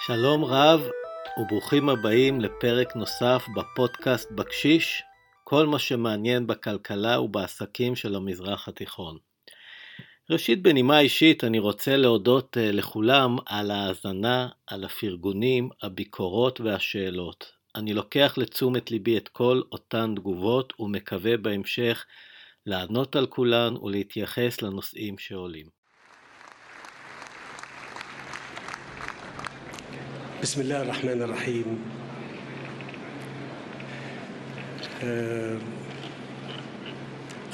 שלום רב וברוכים הבאים לפרק נוסף בפודקאסט בקשיש, כל מה שמעניין בכלכלה ובעסקים של המזרח התיכון. ראשית, בנימה אישית, אני רוצה להודות אה, לכולם על ההאזנה, על הפרגונים, הביקורות והשאלות. אני לוקח לתשומת ליבי את כל אותן תגובות ומקווה בהמשך לענות על כולן ולהתייחס לנושאים שעולים. بسم الله الرحمن الرحيم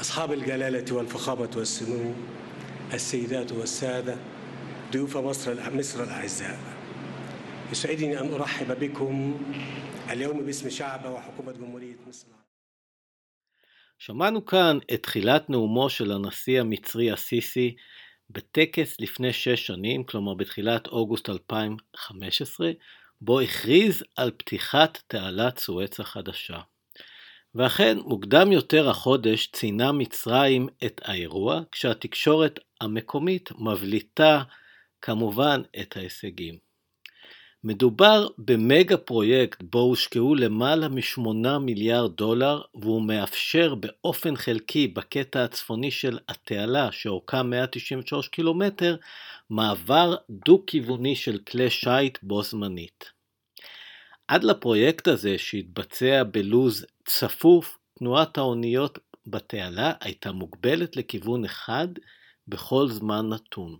أصحاب الجلالة والفخامة والسمو السيدات والسادة ضيوف مصر مصر الأعزاء يسعدني أن أرحب بكم اليوم باسم شعب وحكومة جمهورية مصر שמענו כאן את תחילת נאומו של הנשיא המצרי א-סיסי בטקס לפני שש שנים, כלומר בתחילת אוגוסט 2015, בו הכריז על פתיחת תעלת סואץ החדשה. ואכן, מוקדם יותר החודש ציינה מצרים את האירוע, כשהתקשורת המקומית מבליטה כמובן את ההישגים. מדובר במגה פרויקט בו הושקעו למעלה מ-8 מיליארד דולר והוא מאפשר באופן חלקי בקטע הצפוני של התעלה שאורכה 193 קילומטר מעבר דו-כיווני של כלי שיט בו זמנית. עד לפרויקט הזה שהתבצע בלוז צפוף, תנועת האוניות בתעלה הייתה מוגבלת לכיוון אחד בכל זמן נתון.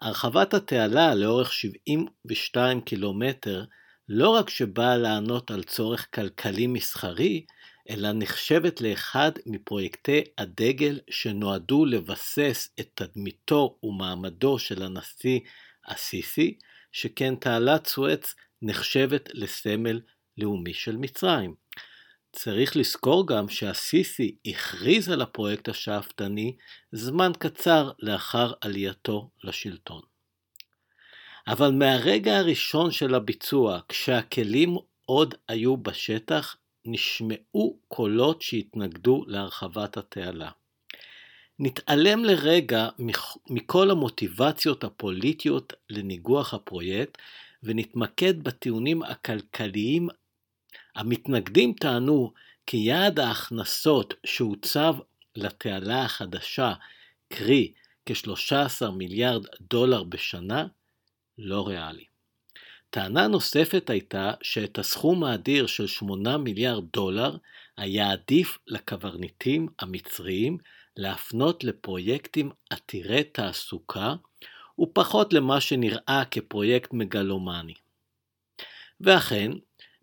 הרחבת התעלה לאורך 72 קילומטר לא רק שבאה לענות על צורך כלכלי מסחרי, אלא נחשבת לאחד מפרויקטי הדגל שנועדו לבסס את תדמיתו ומעמדו של הנשיא א-סיסי, שכן תעלת סואץ נחשבת לסמל לאומי של מצרים. צריך לזכור גם שהסיסי הכריז על הפרויקט השאפתני זמן קצר לאחר עלייתו לשלטון. אבל מהרגע הראשון של הביצוע, כשהכלים עוד היו בשטח, נשמעו קולות שהתנגדו להרחבת התעלה. נתעלם לרגע מכל המוטיבציות הפוליטיות לניגוח הפרויקט ונתמקד בטיעונים הכלכליים המתנגדים טענו כי יעד ההכנסות שהוצב לתעלה החדשה, קרי כ-13 מיליארד דולר בשנה, לא ריאלי. טענה נוספת הייתה שאת הסכום האדיר של 8 מיליארד דולר היה עדיף לקברניטים המצריים להפנות לפרויקטים עתירי תעסוקה ופחות למה שנראה כפרויקט מגלומני. ואכן,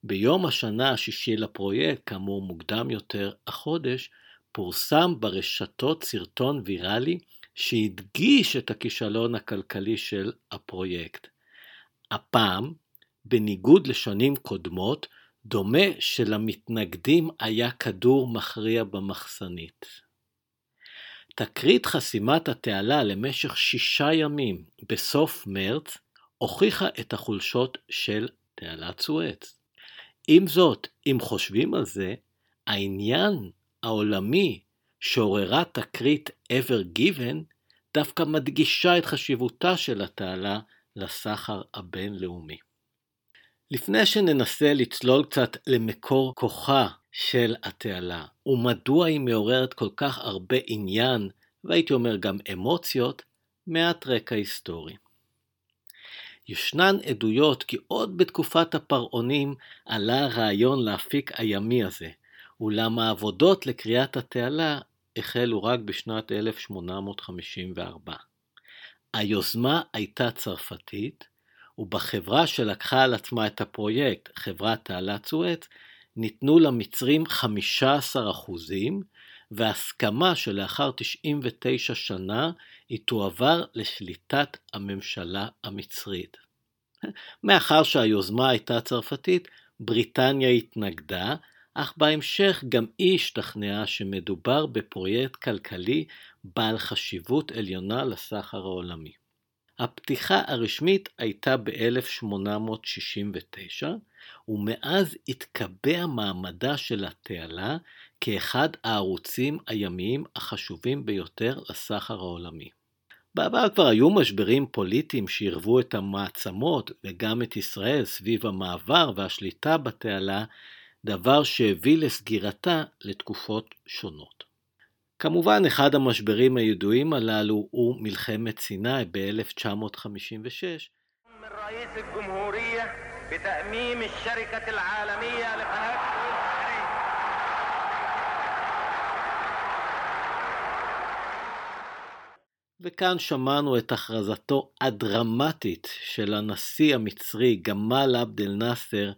ביום השנה השישי לפרויקט, כאמור מוקדם יותר החודש, פורסם ברשתות סרטון ויראלי שהדגיש את הכישלון הכלכלי של הפרויקט. הפעם, בניגוד לשנים קודמות, דומה שלמתנגדים היה כדור מכריע במחסנית. תקרית חסימת התעלה למשך שישה ימים בסוף מרץ הוכיחה את החולשות של תעלת סואץ. עם זאת, אם חושבים על זה, העניין העולמי שעוררה תקרית ever given דווקא מדגישה את חשיבותה של התעלה לסחר הבינלאומי. לפני שננסה לצלול קצת למקור כוחה של התעלה, ומדוע היא מעוררת כל כך הרבה עניין, והייתי אומר גם אמוציות, מעט רקע היסטורי. ישנן עדויות כי עוד בתקופת הפרעונים עלה הרעיון להפיק הימי הזה, אולם העבודות לקריאת התעלה החלו רק בשנת 1854. היוזמה הייתה צרפתית, ובחברה שלקחה על עצמה את הפרויקט, חברת תעלת סואץ, ניתנו למצרים 15 אחוזים, והסכמה שלאחר 99 שנה היא תועבר לשליטת הממשלה המצרית. מאחר שהיוזמה הייתה צרפתית, בריטניה התנגדה, אך בהמשך גם היא השתכנעה שמדובר בפרויקט כלכלי בעל חשיבות עליונה לסחר העולמי. הפתיחה הרשמית הייתה ב-1869, ומאז התקבע מעמדה של התעלה כאחד הערוצים הימיים החשובים ביותר לסחר העולמי. בעבר כבר היו משברים פוליטיים שעירבו את המעצמות וגם את ישראל סביב המעבר והשליטה בתעלה, דבר שהביא לסגירתה לתקופות שונות. כמובן, אחד המשברים הידועים הללו הוא מלחמת סיני ב-1956. וכאן שמענו את הכרזתו הדרמטית של הנשיא המצרי גמל עבד אל נאסר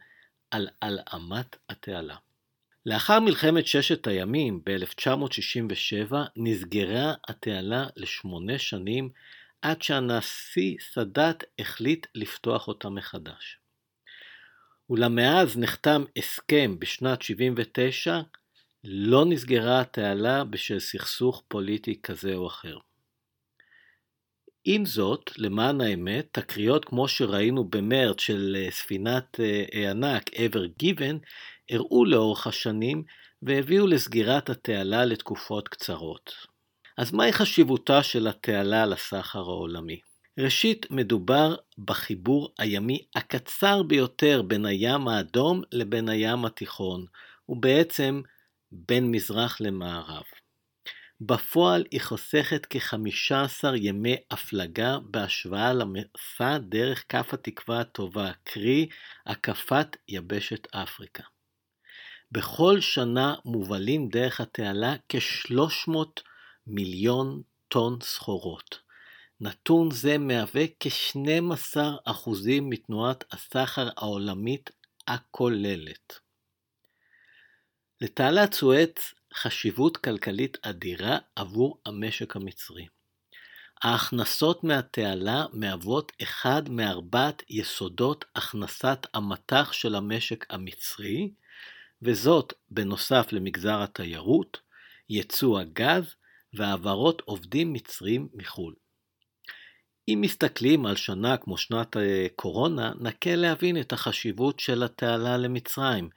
על הלאמת התעלה. לאחר מלחמת ששת הימים ב-1967 נסגרה התעלה לשמונה שנים עד שהנשיא סאדאת החליט לפתוח אותה מחדש. אולם מאז נחתם הסכם בשנת 79, לא נסגרה התעלה בשל סכסוך פוליטי כזה או אחר. עם זאת, למען האמת, תקריות כמו שראינו במרץ של אה, ספינת אה, ענק ever given, הראו לאורך השנים והביאו לסגירת התעלה לתקופות קצרות. אז מהי חשיבותה של התעלה לסחר העולמי? ראשית, מדובר בחיבור הימי הקצר ביותר בין הים האדום לבין הים התיכון, ובעצם בין מזרח למערב. בפועל היא חוסכת כ-15 ימי הפלגה בהשוואה למסע דרך כף התקווה הטובה, קרי הקפת יבשת אפריקה. בכל שנה מובלים דרך התעלה כ-300 מיליון טון סחורות. נתון זה מהווה כ-12% מתנועת הסחר העולמית הכוללת. לתעלת סואץ חשיבות כלכלית אדירה עבור המשק המצרי. ההכנסות מהתעלה מהוות אחד מארבעת יסודות הכנסת המטח של המשק המצרי, וזאת בנוסף למגזר התיירות, ייצוא הגז והעברות עובדים מצרים מחו"ל. אם מסתכלים על שנה כמו שנת קורונה, נקל להבין את החשיבות של התעלה למצרים,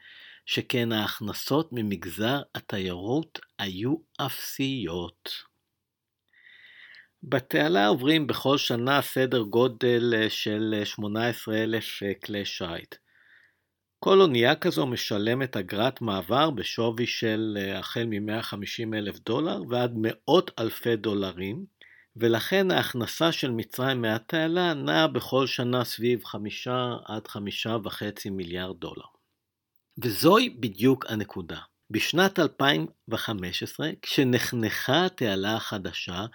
שכן ההכנסות ממגזר התיירות היו אפסיות. בתעלה עוברים בכל שנה סדר גודל של 18,000 כלי שיט. כל אונייה כזו משלמת אגרת מעבר בשווי של החל מ-150 אלף דולר ועד מאות אלפי דולרים, ולכן ההכנסה של מצרים מהתעלה נעה בכל שנה סביב 5 עד 5.5 מיליארד דולר. וזוהי בדיוק הנקודה. בשנת 2015, כשנחנכה התעלה החדשה,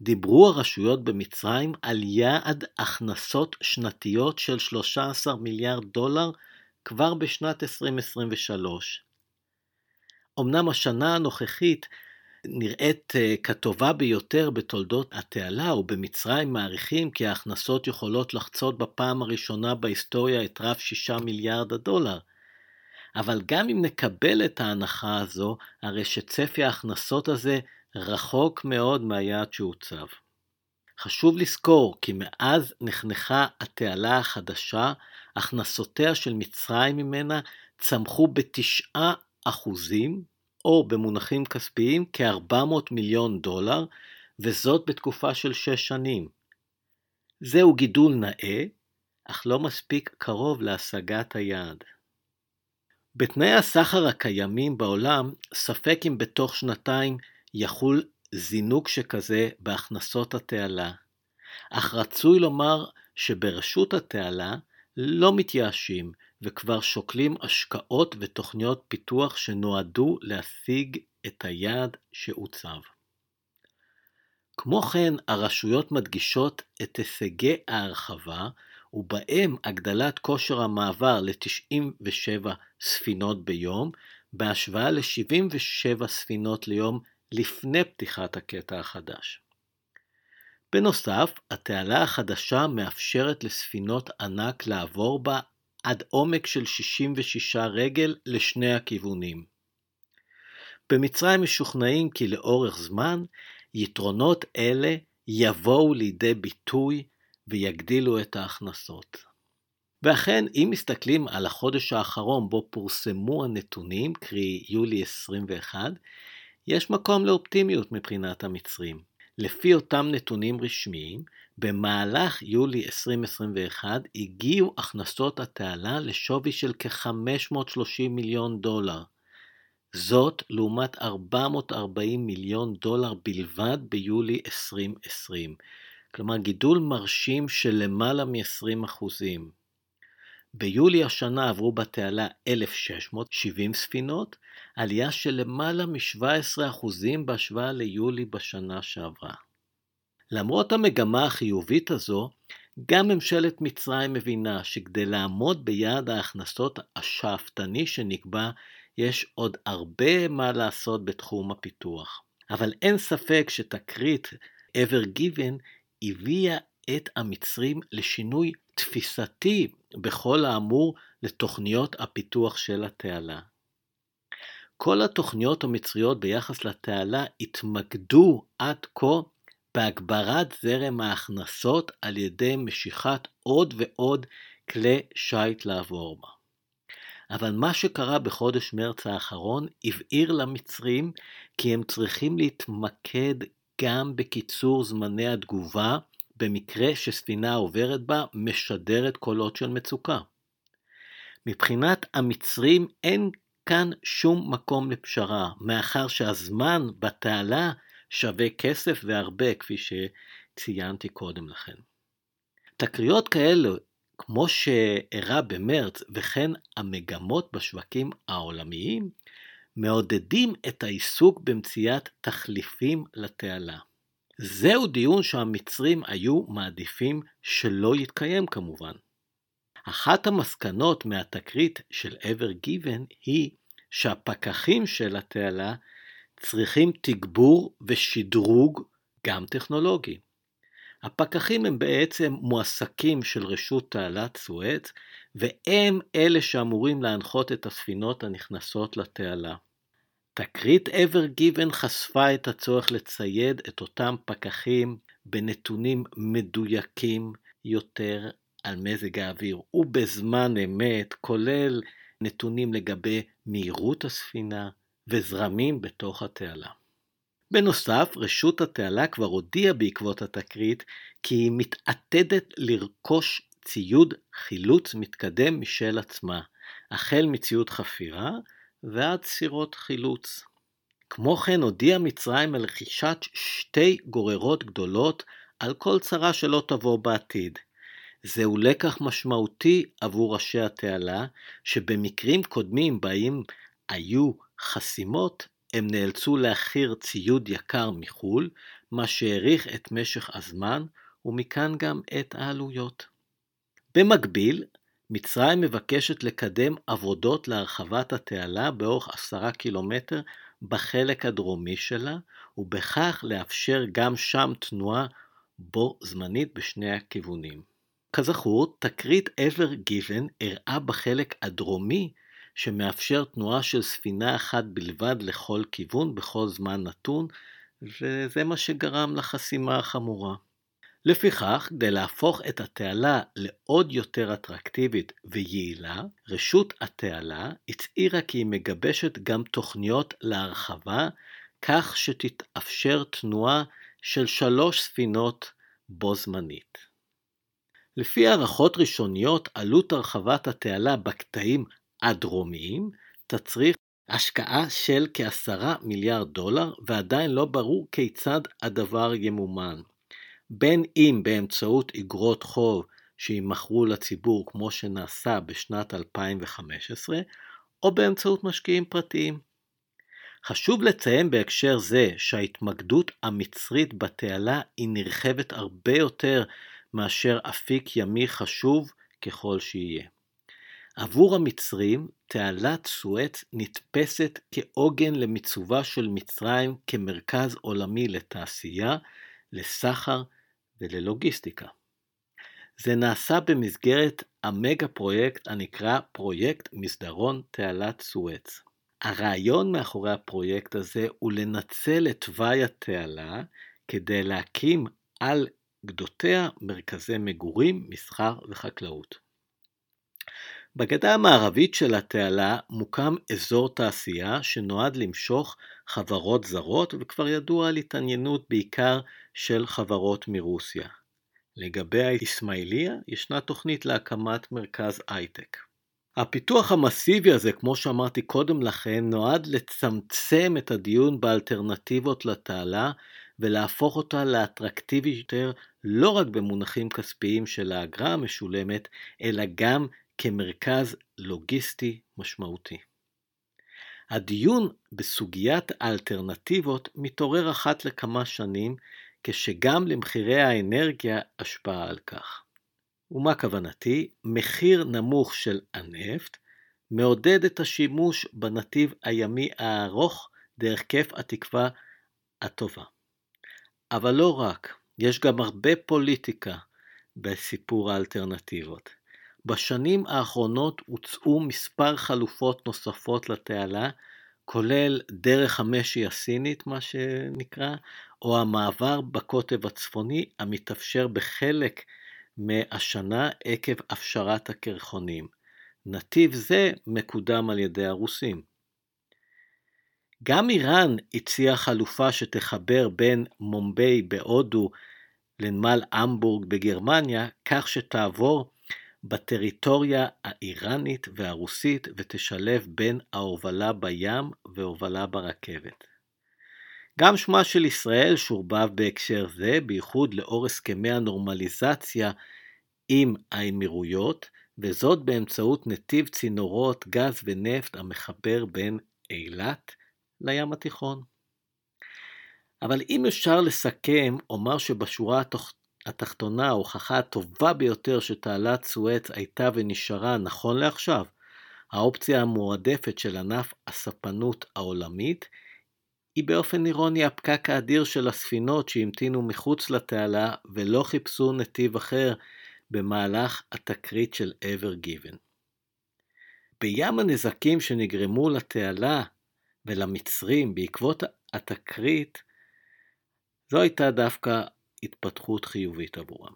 דיברו הרשויות במצרים על יעד הכנסות שנתיות של 13 מיליארד דולר כבר בשנת 2023. אמנם השנה הנוכחית נראית אה, כטובה ביותר בתולדות התעלה, ובמצרים מעריכים כי ההכנסות יכולות לחצות בפעם הראשונה בהיסטוריה את רף 6 מיליארד הדולר. אבל גם אם נקבל את ההנחה הזו, הרי שצפי ההכנסות הזה רחוק מאוד מהיעד שהוצב. חשוב לזכור כי מאז נחנכה התעלה החדשה, הכנסותיה של מצרים ממנה צמחו בתשעה אחוזים, או במונחים כספיים כ-400 מיליון דולר, וזאת בתקופה של שש שנים. זהו גידול נאה, אך לא מספיק קרוב להשגת היעד. בתנאי הסחר הקיימים בעולם, ספק אם בתוך שנתיים יחול זינוק שכזה בהכנסות התעלה, אך רצוי לומר שברשות התעלה לא מתייאשים וכבר שוקלים השקעות ותוכניות פיתוח שנועדו להשיג את היעד שהוצב. כמו כן, הרשויות מדגישות את הישגי ההרחבה ובהם הגדלת כושר המעבר ל-97 ספינות ביום, בהשוואה ל-77 ספינות ליום לפני פתיחת הקטע החדש. בנוסף, התעלה החדשה מאפשרת לספינות ענק לעבור בה עד עומק של 66 רגל לשני הכיוונים. במצרים משוכנעים כי לאורך זמן, יתרונות אלה יבואו לידי ביטוי ויגדילו את ההכנסות. ואכן, אם מסתכלים על החודש האחרון בו פורסמו הנתונים, קרי יולי 21, יש מקום לאופטימיות מבחינת המצרים. לפי אותם נתונים רשמיים, במהלך יולי 2021 הגיעו הכנסות התעלה לשווי של כ-530 מיליון דולר. זאת לעומת 440 מיליון דולר בלבד ביולי 2020, כלומר גידול מרשים של למעלה מ-20 אחוזים. ביולי השנה עברו בתעלה 1,670 ספינות, עלייה של למעלה מ-17% בהשוואה ליולי בשנה שעברה. למרות המגמה החיובית הזו, גם ממשלת מצרים מבינה שכדי לעמוד ביעד ההכנסות השאפתני שנקבע, יש עוד הרבה מה לעשות בתחום הפיתוח. אבל אין ספק שתקרית ever given הביאה את המצרים לשינוי תפיסתי בכל האמור לתוכניות הפיתוח של התעלה. כל התוכניות המצריות ביחס לתעלה התמקדו עד כה בהגברת זרם ההכנסות על ידי משיכת עוד ועוד כלי שיט לעבור בה. אבל מה שקרה בחודש מרץ האחרון הבהיר למצרים כי הם צריכים להתמקד גם בקיצור זמני התגובה במקרה שספינה עוברת בה משדרת קולות של מצוקה. מבחינת המצרים אין כאן שום מקום לפשרה, מאחר שהזמן בתעלה שווה כסף והרבה, כפי שציינתי קודם לכן. תקריות כאלו, כמו שאירע במרץ, וכן המגמות בשווקים העולמיים, מעודדים את העיסוק במציאת תחליפים לתעלה. זהו דיון שהמצרים היו מעדיפים שלא יתקיים כמובן. אחת המסקנות מהתקרית של ever given היא שהפקחים של התעלה צריכים תגבור ושדרוג גם טכנולוגי. הפקחים הם בעצם מועסקים של רשות תעלת סואץ, והם אלה שאמורים להנחות את הספינות הנכנסות לתעלה. תקרית ever given חשפה את הצורך לצייד את אותם פקחים בנתונים מדויקים יותר על מזג האוויר ובזמן אמת, כולל נתונים לגבי מהירות הספינה וזרמים בתוך התעלה. בנוסף, רשות התעלה כבר הודיעה בעקבות התקרית כי היא מתעתדת לרכוש ציוד חילוץ מתקדם משל עצמה, החל מציוד חפירה ועד סירות חילוץ. כמו כן הודיעה מצרים על רכישת שתי גוררות גדולות על כל צרה שלא תבוא בעתיד. זהו לקח משמעותי עבור ראשי התעלה, שבמקרים קודמים בהם היו חסימות, הם נאלצו להכיר ציוד יקר מחו"ל, מה שהאריך את משך הזמן, ומכאן גם את העלויות. במקביל, מצרים מבקשת לקדם עבודות להרחבת התעלה באורך עשרה קילומטר בחלק הדרומי שלה, ובכך לאפשר גם שם תנועה בו זמנית בשני הכיוונים. כזכור, תקרית ever given אירעה בחלק הדרומי שמאפשר תנועה של ספינה אחת בלבד לכל כיוון בכל זמן נתון, וזה מה שגרם לחסימה החמורה. לפיכך, כדי להפוך את התעלה לעוד יותר אטרקטיבית ויעילה, רשות התעלה הצהירה כי היא מגבשת גם תוכניות להרחבה, כך שתתאפשר תנועה של שלוש ספינות בו זמנית. לפי הערכות ראשוניות, עלות הרחבת התעלה בקטעים הדרומיים תצריך השקעה של כעשרה מיליארד דולר, ועדיין לא ברור כיצד הדבר ימומן. בין אם באמצעות אגרות חוב שימכרו לציבור כמו שנעשה בשנת 2015, או באמצעות משקיעים פרטיים. חשוב לציין בהקשר זה שההתמקדות המצרית בתעלה היא נרחבת הרבה יותר מאשר אפיק ימי חשוב ככל שיהיה. עבור המצרים, תעלת סואץ נתפסת כעוגן למיצובה של מצרים כמרכז עולמי לתעשייה, לסחר וללוגיסטיקה. זה נעשה במסגרת המגה פרויקט הנקרא פרויקט מסדרון תעלת סואץ. הרעיון מאחורי הפרויקט הזה הוא לנצל את תוואי התעלה כדי להקים על גדותיה מרכזי מגורים, מסחר וחקלאות. בגדה המערבית של התעלה מוקם אזור תעשייה שנועד למשוך חברות זרות, וכבר ידוע על התעניינות בעיקר של חברות מרוסיה. לגבי האיסמעיליה, ישנה תוכנית להקמת מרכז הייטק. הפיתוח המסיבי הזה, כמו שאמרתי קודם לכן, נועד לצמצם את הדיון באלטרנטיבות לתעלה ולהפוך אותה לאטרקטיבית יותר לא רק במונחים כספיים של האגרה המשולמת, אלא גם כמרכז לוגיסטי משמעותי. הדיון בסוגיית האלטרנטיבות מתעורר אחת לכמה שנים, כשגם למחירי האנרגיה השפעה על כך. ומה כוונתי? מחיר נמוך של הנפט מעודד את השימוש בנתיב הימי הארוך דרך כיף התקווה הטובה. אבל לא רק, יש גם הרבה פוליטיקה בסיפור האלטרנטיבות. בשנים האחרונות הוצאו מספר חלופות נוספות לתעלה, כולל דרך המשי הסינית, מה שנקרא, או המעבר בקוטב הצפוני, המתאפשר בחלק מהשנה עקב הפשרת הקרחונים. נתיב זה מקודם על ידי הרוסים. גם איראן הציעה חלופה שתחבר בין מומביי בהודו לנמל המבורג בגרמניה, כך שתעבור בטריטוריה האיראנית והרוסית ותשלב בין ההובלה בים והובלה ברכבת. גם שמה של ישראל שורבב בהקשר זה, בייחוד לאור הסכמי הנורמליזציה עם האמירויות, וזאת באמצעות נתיב צינורות גז ונפט המחבר בין אילת לים התיכון. אבל אם אפשר לסכם, אומר שבשורה התחתונה ההוכחה הטובה ביותר שתעלת סואץ הייתה ונשארה נכון לעכשיו, האופציה המועדפת של ענף הספנות העולמית, היא באופן אירוני הפקק האדיר של הספינות שהמתינו מחוץ לתעלה ולא חיפשו נתיב אחר במהלך התקרית של ever given. בים הנזקים שנגרמו לתעלה ולמצרים בעקבות התקרית, זו הייתה דווקא התפתחות חיובית עבורם.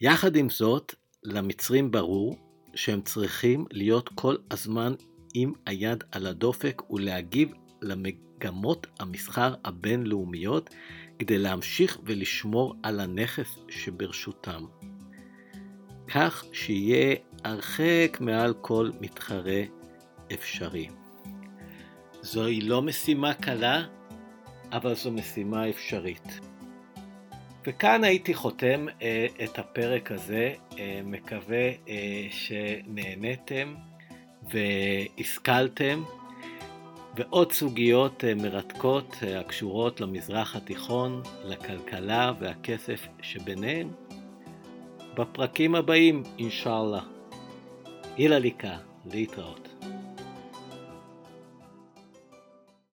יחד עם זאת, למצרים ברור שהם צריכים להיות כל הזמן עם היד על הדופק ולהגיב למגמות המסחר הבינלאומיות כדי להמשיך ולשמור על הנכס שברשותם. כך שיהיה הרחק מעל כל מתחרה אפשרי. זוהי לא משימה קלה, אבל זו משימה אפשרית. וכאן הייתי חותם אה, את הפרק הזה, אה, מקווה אה, שנהניתם והשכלתם, ועוד סוגיות אה, מרתקות אה, הקשורות למזרח התיכון, לכלכלה והכסף שביניהם, בפרקים הבאים, אינשאללה. הילליקה, להתראות.